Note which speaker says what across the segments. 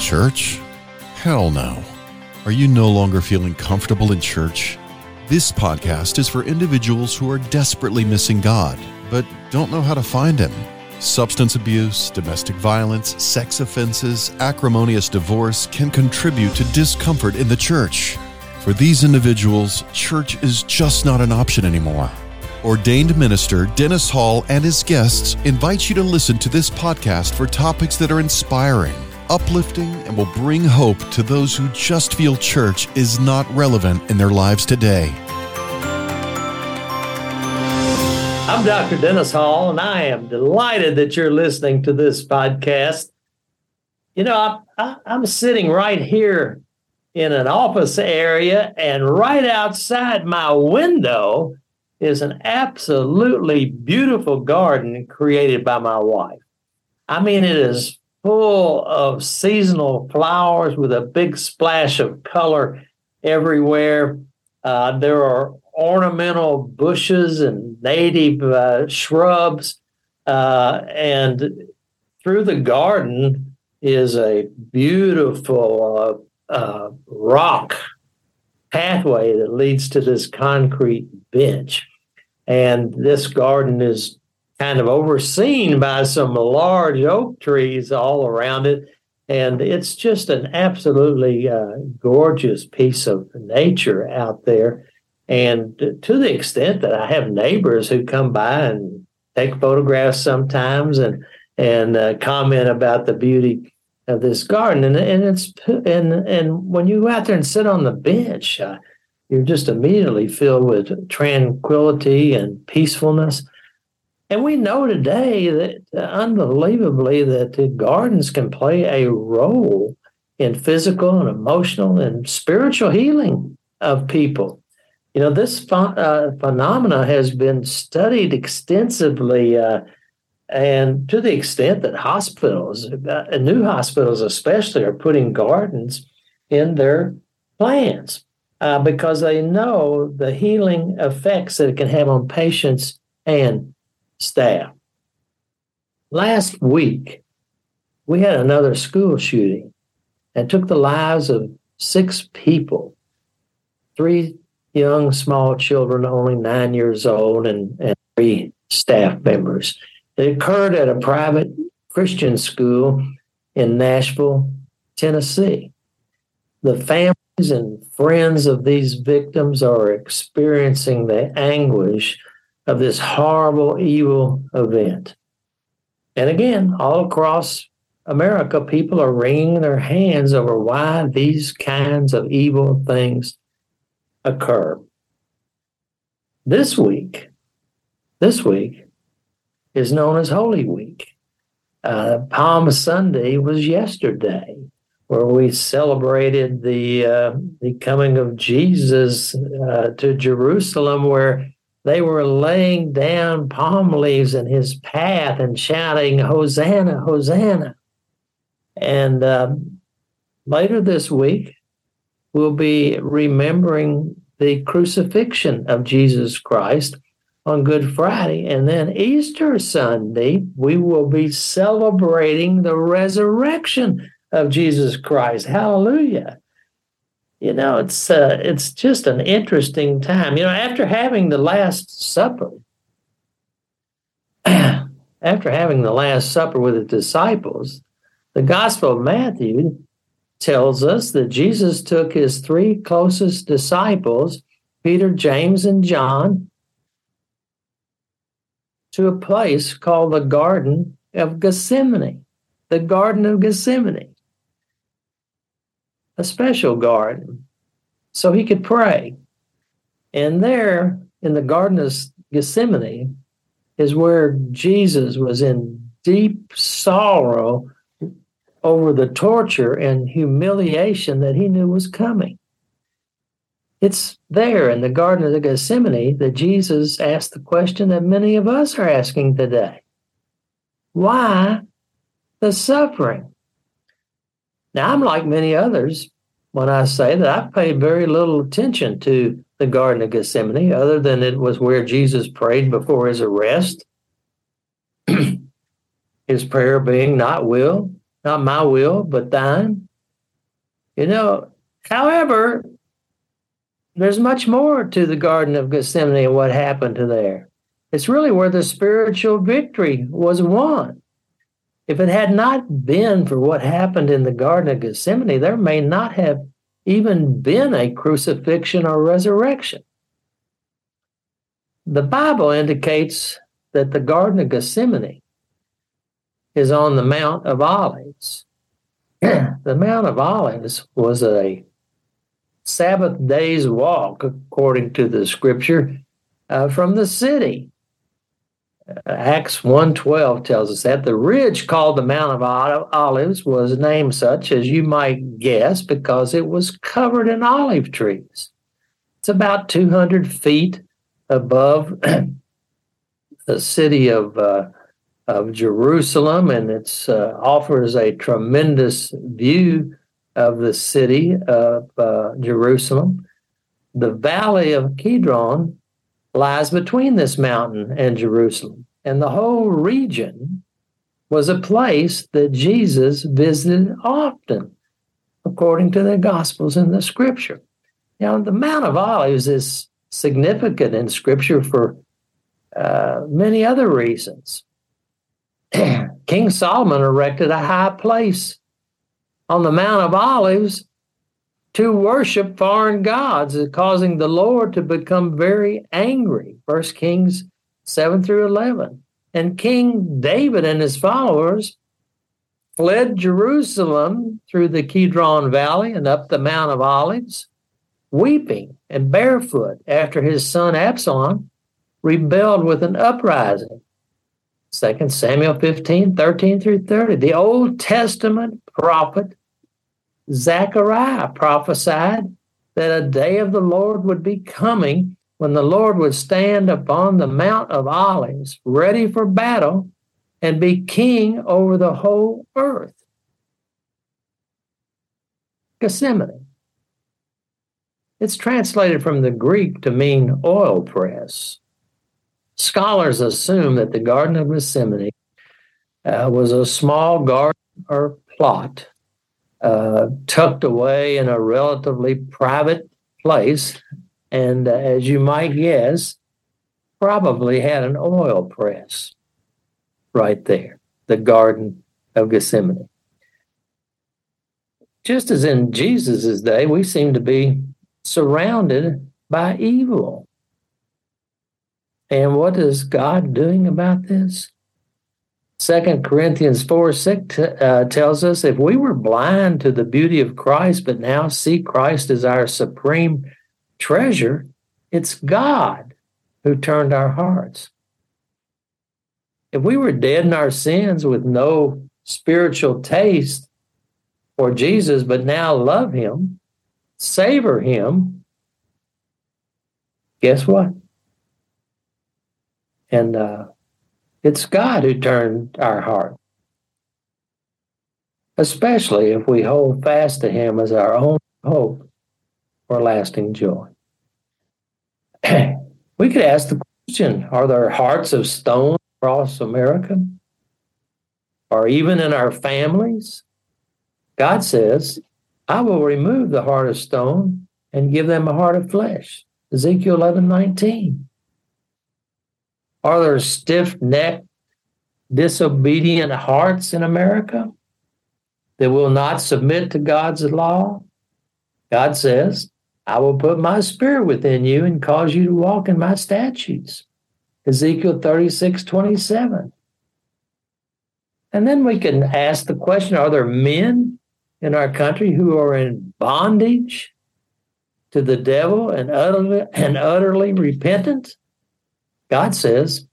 Speaker 1: church? Hell no. Are you no longer feeling comfortable in church? This podcast is for individuals who are desperately missing God, but don't know how to find Him. Substance abuse, domestic violence, sex offenses, acrimonious divorce can contribute to discomfort in the church. For these individuals, church is just not an option anymore. Ordained minister Dennis Hall and his guests invite you to listen to this podcast for topics that are inspiring, uplifting, and will bring hope to those who just feel church is not relevant in their lives today.
Speaker 2: I'm Dr. Dennis Hall, and I am delighted that you're listening to this podcast. You know, I, am sitting right here in an office area, and right outside my window is an absolutely beautiful garden created by my wife. I mean, it is full of seasonal flowers with a big splash of color everywhere. Uh, there are ornamental bushes and native uh, shrubs. Uh, and through the garden is a beautiful uh, uh, rock pathway that leads to this concrete bench. And this garden is kind of overseen by some large oak trees all around it. And it's just an absolutely uh, gorgeous piece of nature out there. And to the extent that I have neighbors who come by and take photographs sometimes and and uh, comment about the beauty of this garden. And and it's and and when you go out there and sit on the bench, uh, you're just immediately filled with tranquility and peacefulness. And we know today that uh, unbelievably that the gardens can play a role in physical and emotional and spiritual healing of people. You know, this ph- uh, phenomena has been studied extensively, uh, and to the extent that hospitals, uh, new hospitals especially, are putting gardens in their plans uh, because they know the healing effects that it can have on patients and staff. Last week, we had another school shooting and took the lives of six people three young, small children, only nine years old, and, and three staff members. It occurred at a private Christian school in Nashville, Tennessee. The families and friends of these victims are experiencing the anguish of this horrible, evil event. And again, all across America, people are wringing their hands over why these kinds of evil things occur. This week, this week is known as Holy Week. Uh, Palm Sunday was yesterday where we celebrated the uh, the coming of Jesus uh, to Jerusalem, where they were laying down palm leaves in his path and shouting, "Hosanna, Hosanna!" And um, later this week, we'll be remembering the crucifixion of Jesus Christ on Good Friday. And then Easter Sunday, we will be celebrating the resurrection of Jesus Christ. Hallelujah. You know, it's uh, it's just an interesting time. You know, after having the Last Supper, after having the Last Supper with the disciples, the Gospel of Matthew tells us that Jesus took his three closest disciples, Peter, James, and John, to a place called the Garden of Gethsemane. The Garden of Gethsemane a special garden so he could pray. And there in the Garden of Gethsemane is where Jesus was in deep sorrow over the torture and humiliation that he knew was coming. It's there in the Garden of Gethsemane that Jesus asked the question that many of us are asking today Why the suffering? Now, I'm like many others when I say that I paid very little attention to the Garden of Gethsemane, other than it was where Jesus prayed before his arrest. his prayer being, Not will, not my will, but thine. You know, however, there's much more to the Garden of Gethsemane and what happened to there. It's really where the spiritual victory was won. If it had not been for what happened in the Garden of Gethsemane, there may not have even been a crucifixion or resurrection. The Bible indicates that the Garden of Gethsemane is on the Mount of Olives. the Mount of Olives was a Sabbath day's walk, according to the scripture, uh, from the city. Acts 1.12 tells us that the ridge called the Mount of Olives was named such as you might guess because it was covered in olive trees. It's about 200 feet above the city of uh, of Jerusalem, and it uh, offers a tremendous view of the city of uh, Jerusalem. The valley of Kidron lies between this mountain and Jerusalem. And the whole region was a place that Jesus visited often, according to the Gospels and the Scripture. Now, the Mount of Olives is significant in Scripture for uh, many other reasons. King Solomon erected a high place on the Mount of Olives to worship foreign gods, causing the Lord to become very angry. First Kings 7 through 11. And King David and his followers fled Jerusalem through the Kidron Valley and up the Mount of Olives, weeping and barefoot after his son Absalom rebelled with an uprising. 2 Samuel 15, 13 through 30. The Old Testament prophet Zechariah prophesied that a day of the Lord would be coming when the Lord would stand upon the Mount of Olives, ready for battle, and be king over the whole earth. Gethsemane. It's translated from the Greek to mean oil press. Scholars assume that the Garden of Gethsemane uh, was a small garden or plot uh, tucked away in a relatively private place, and uh, as you might guess, probably had an oil press right there, the Garden of Gethsemane. Just as in Jesus' day, we seem to be surrounded by evil. And what is God doing about this? Second Corinthians 4 6 uh, tells us if we were blind to the beauty of Christ, but now see Christ as our supreme treasure, it's God who turned our hearts. If we were dead in our sins with no spiritual taste for Jesus, but now love him, savor him, guess what? And uh, it's God who turned our heart, especially if we hold fast to Him as our own hope for lasting joy. we could ask the question Are there hearts of stone across America? Or even in our families? God says, I will remove the heart of stone and give them a heart of flesh. Ezekiel 11 19. Are there stiff necked, disobedient hearts in America that will not submit to God's law? God says, I will put my spirit within you and cause you to walk in my statutes. Ezekiel 36 27. And then we can ask the question are there men in our country who are in bondage to the devil and utterly, and utterly repentant? God says,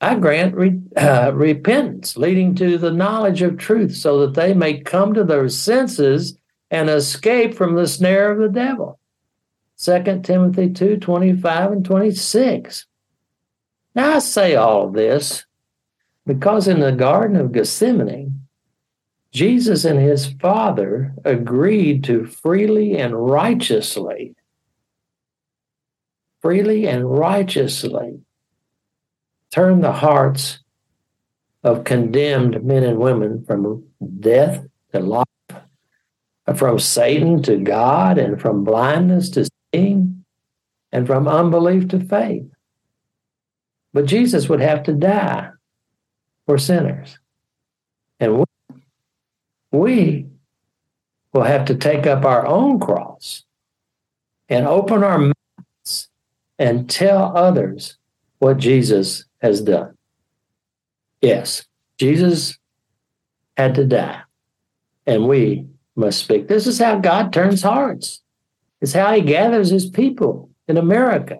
Speaker 2: I grant re, uh, repentance leading to the knowledge of truth so that they may come to their senses and escape from the snare of the devil. 2 Timothy 2 25 and 26. Now, I say all this because in the Garden of Gethsemane, Jesus and his Father agreed to freely and righteously, freely and righteously turn the hearts of condemned men and women from death to life, from Satan to God, and from blindness to seeing, and from unbelief to faith. But Jesus would have to die for sinners. And we, we will have to take up our own cross and open our mouths and tell others what Jesus has done. Yes, Jesus had to die, and we must speak. This is how God turns hearts. It's how he gathers his people in America.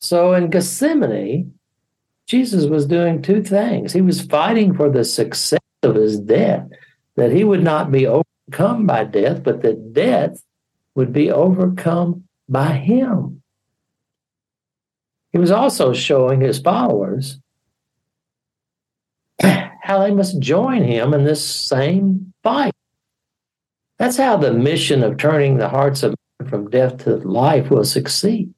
Speaker 2: So in Gethsemane, Jesus was doing two things. He was fighting for the success of his death, that he would not be overcome by death, but that death would be overcome by him. He was also showing his followers how they must join him in this same fight. That's how the mission of turning the hearts of men from death to life will succeed,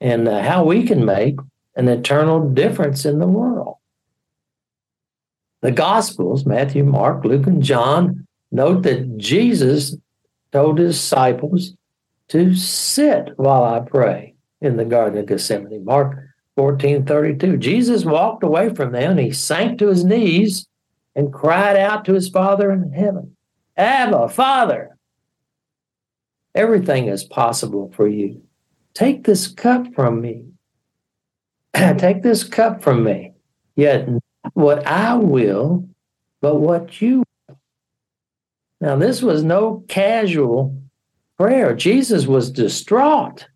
Speaker 2: and uh, how we can make an eternal difference in the world. The Gospels, Matthew, Mark, Luke, and John, note that Jesus told his disciples to sit while I pray in the Garden of Gethsemane. Mark 14 32. Jesus walked away from them he sank to his knees and cried out to his Father in heaven, Abba, Father, everything is possible for you. Take this cup from me. Take this cup from me. Yet what I will, but what you will. Now, this was no casual prayer. Jesus was distraught,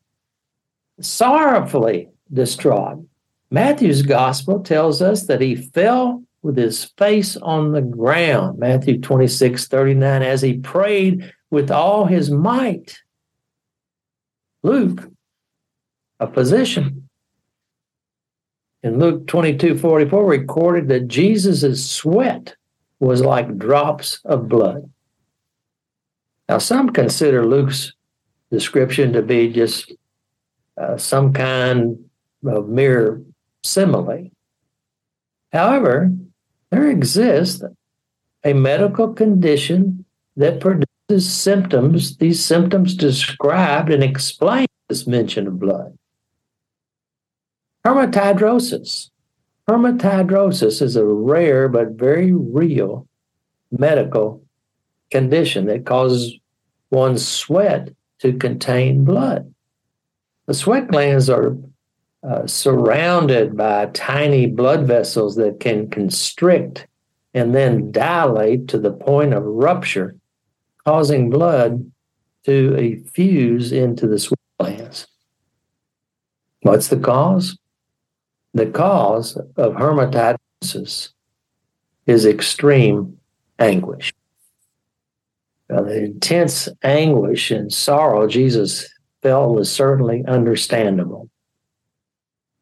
Speaker 2: sorrowfully distraught. Matthew's gospel tells us that he fell with his face on the ground, Matthew 26 39, as he prayed with all his might. Luke, a physician, in Luke 22 44, recorded that Jesus' sweat was like drops of blood. Now, some consider Luke's description to be just uh, some kind of mere simile. However, there exists a medical condition that produces symptoms, these symptoms described and explained this mention of blood. Hematidrosis. Hematidrosis is a rare but very real medical condition that causes one's sweat to contain blood. The sweat glands are uh, surrounded by tiny blood vessels that can constrict and then dilate to the point of rupture, causing blood to effuse into the sweat glands. What's the cause? The cause of hematidrosis is extreme anguish. Now, the intense anguish and sorrow Jesus felt was certainly understandable.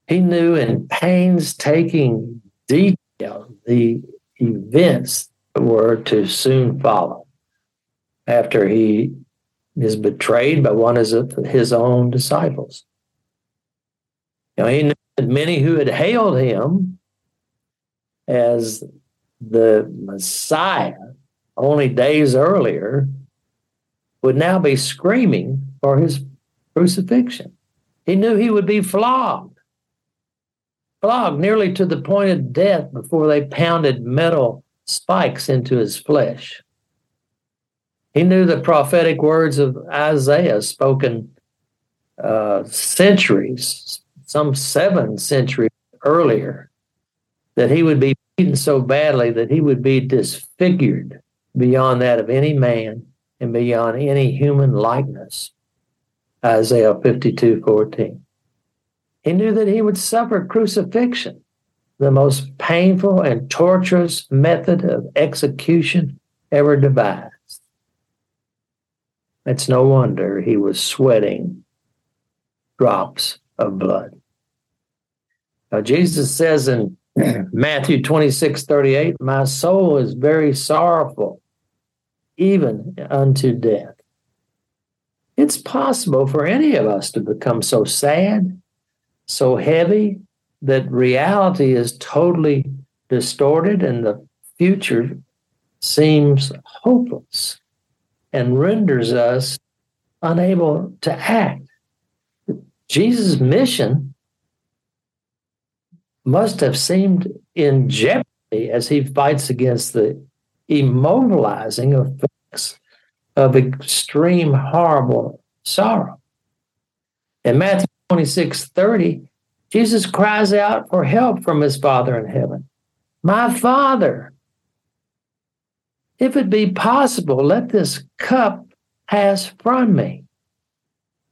Speaker 2: He knew in painstaking detail the events that were to soon follow after he is betrayed by one of his own disciples. He knew that many who had hailed him as the Messiah only days earlier would now be screaming for his crucifixion. He knew he would be flogged flogged nearly to the point of death before they pounded metal spikes into his flesh. He knew the prophetic words of Isaiah spoken uh, centuries, some seven centuries earlier, that he would be beaten so badly that he would be disfigured beyond that of any man and beyond any human likeness. Isaiah 52 14. He knew that he would suffer crucifixion, the most painful and torturous method of execution ever devised. It's no wonder he was sweating drops of blood. Now, Jesus says in Matthew 26 38, My soul is very sorrowful, even unto death. It's possible for any of us to become so sad so heavy that reality is totally distorted and the future seems hopeless. and renders us unable to act. Jesus' mission must have seemed in jeopardy as he fights against the immobilizing effects of extreme horrible sorrow. In Matthew 26 30, Jesus cries out for help from his Father in heaven. My Father, if it be possible, let this cup pass from me.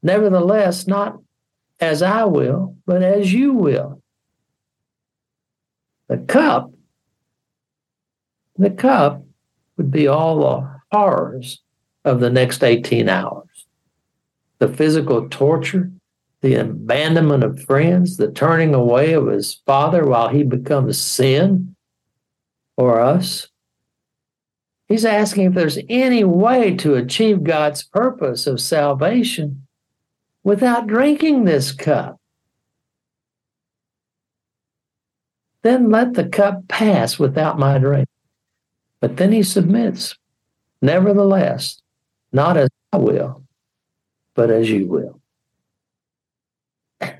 Speaker 2: Nevertheless, not as I will, but as you will. The cup, the cup would be all the horrors of the next 18 hours the physical torture, the abandonment of friends, the turning away of his father while he becomes sin for us. He's asking if there's any way to achieve God's purpose of salvation without drinking this cup. Then let the cup pass without my drink. But then he submits. Nevertheless, not as I will, but as you will.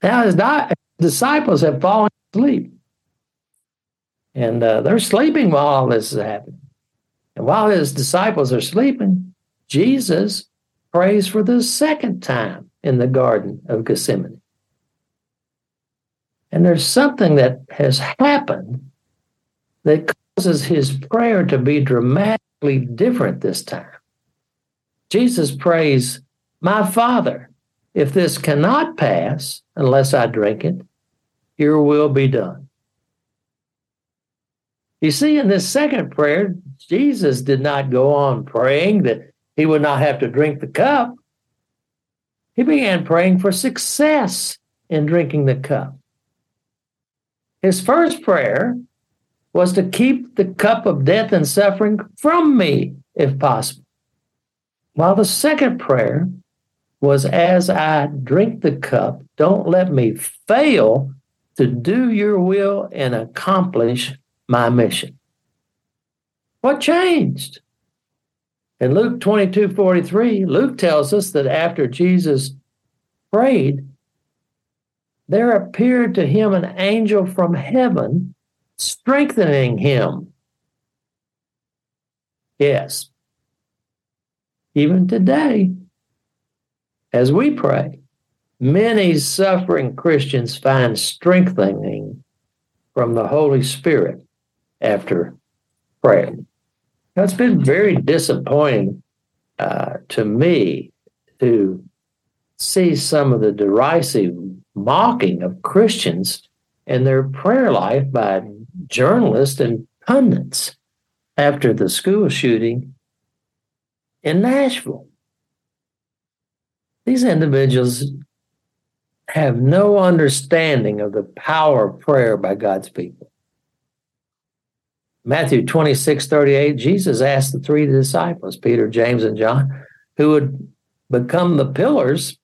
Speaker 2: Now his disciples have fallen asleep. And uh, they're sleeping while all this is happening. And while his disciples are sleeping, Jesus prays for the second time in the Garden of Gethsemane. And there's something that has happened that causes his prayer to be dramatically different this time. Jesus prays, My Father, if this cannot pass unless I drink it, your will be done. You see, in this second prayer, Jesus did not go on praying that he would not have to drink the cup. He began praying for success in drinking the cup. His first prayer was to keep the cup of death and suffering from me, if possible. While the second prayer was, As I drink the cup, don't let me fail to do your will and accomplish my mission. What changed? In Luke 22 43, Luke tells us that after Jesus prayed, there appeared to him an angel from heaven strengthening him. Yes, even today, as we pray, many suffering Christians find strengthening from the Holy Spirit after prayer. It's been very disappointing uh, to me to see some of the derisive mocking of Christians and their prayer life by journalists and pundits after the school shooting in Nashville. These individuals have no understanding of the power of prayer by God's people. Matthew 26, 38, Jesus asked the three disciples, Peter, James, and John, who would become the pillars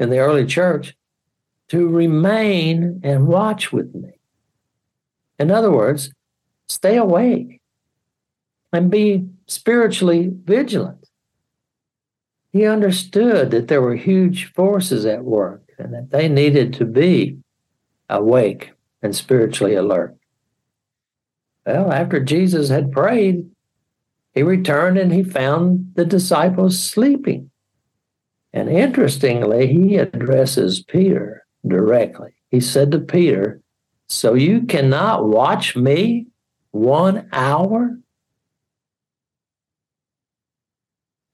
Speaker 2: in the early church, to remain and watch with me. In other words, stay awake and be spiritually vigilant. He understood that there were huge forces at work and that they needed to be awake and spiritually alert. Well, after Jesus had prayed, he returned and he found the disciples sleeping. And interestingly, he addresses Peter directly. He said to Peter, So you cannot watch me one hour?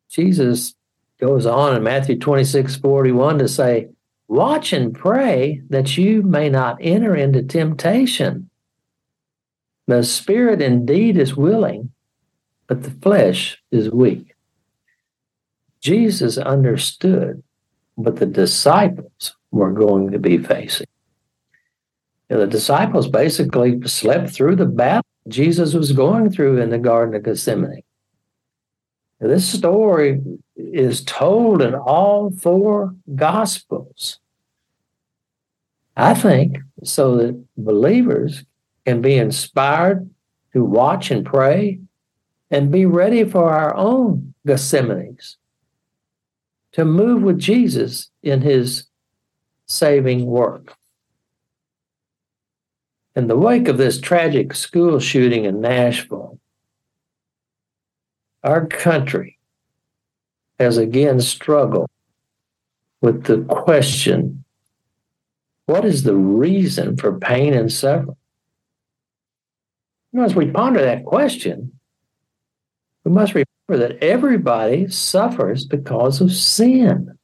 Speaker 2: Jesus goes on in Matthew 26 41 to say, Watch and pray that you may not enter into temptation. The spirit indeed is willing, but the flesh is weak. Jesus understood what the disciples were going to be facing. You know, the disciples basically slept through the battle Jesus was going through in the Garden of Gethsemane. Now, this story is told in all four Gospels. I think so that believers can be inspired to watch and pray and be ready for our own Gethsemanes to move with Jesus in his saving work. In the wake of this tragic school shooting in Nashville, our country has again struggled with the question what is the reason for pain and suffering? You know, as we ponder that question, we must remember that everybody suffers because of sin.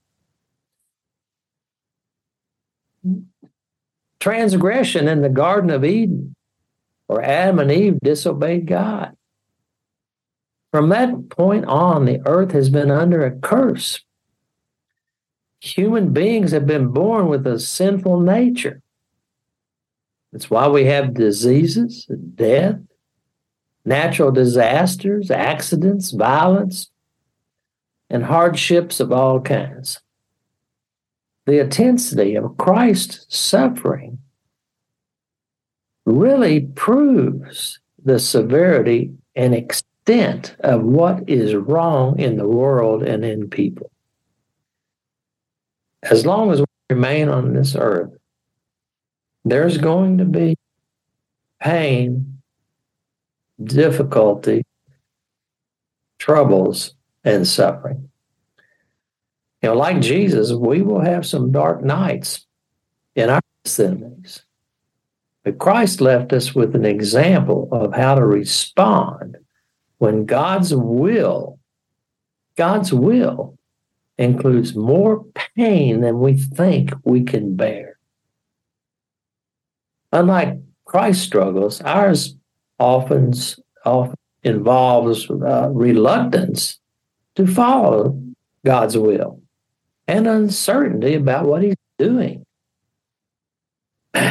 Speaker 2: Transgression in the Garden of Eden, where Adam and Eve disobeyed God. From that point on, the earth has been under a curse. Human beings have been born with a sinful nature. That's why we have diseases, death, natural disasters, accidents, violence, and hardships of all kinds. The intensity of Christ's suffering really proves the severity and extent of what is wrong in the world and in people. As long as we remain on this earth, there's going to be pain, difficulty, troubles, and suffering. You know, like Jesus, we will have some dark nights in our sins. But Christ left us with an example of how to respond when God's will, God's will includes more pain than we think we can bear. Unlike Christ's struggles, ours often, often involves uh, reluctance to follow God's will and uncertainty about what He's doing.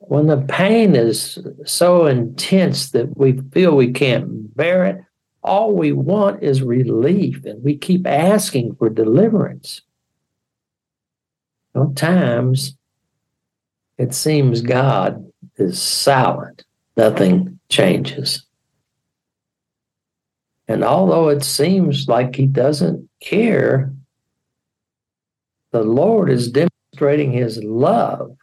Speaker 2: When the pain is so intense that we feel we can't bear it, all we want is relief, and we keep asking for deliverance. Sometimes it seems God is silent, nothing changes. And although it seems like He doesn't care, the Lord is demonstrating His love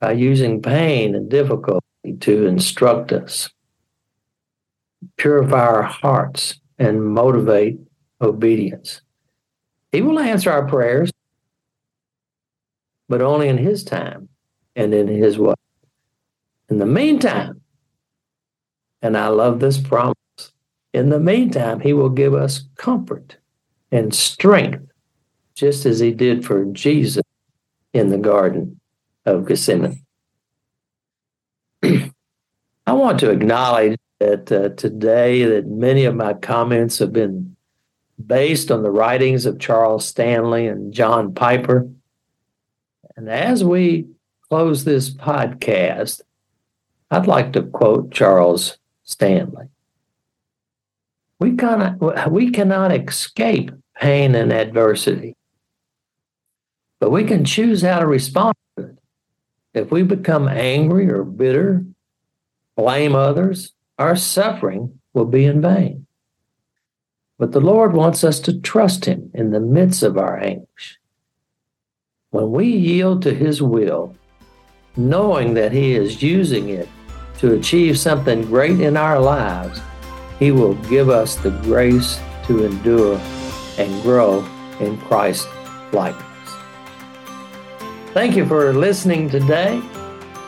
Speaker 2: by using pain and difficulty to instruct us, purify our hearts, and motivate obedience. He will answer our prayers but only in His time and in His way. In the meantime, and I love this promise, in the meantime, He will give us comfort and strength, just as He did for Jesus in the Garden of Gethsemane. I want to acknowledge that uh, today that many of my comments have been based on the writings of Charles Stanley and John Piper. And as we close this podcast, I'd like to quote Charles Stanley. We cannot, we cannot escape pain and adversity, but we can choose how to respond to it. If we become angry or bitter, blame others, our suffering will be in vain. But the Lord wants us to trust Him in the midst of our anguish. When we yield to His will, knowing that He is using it to achieve something great in our lives, He will give us the grace to endure and grow in Christ likeness. Thank you for listening today.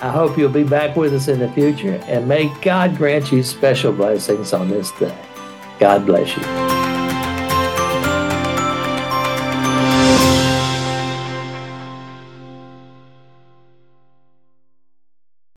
Speaker 2: I hope you'll be back with us in the future, and may God grant you special blessings on this day. God bless you.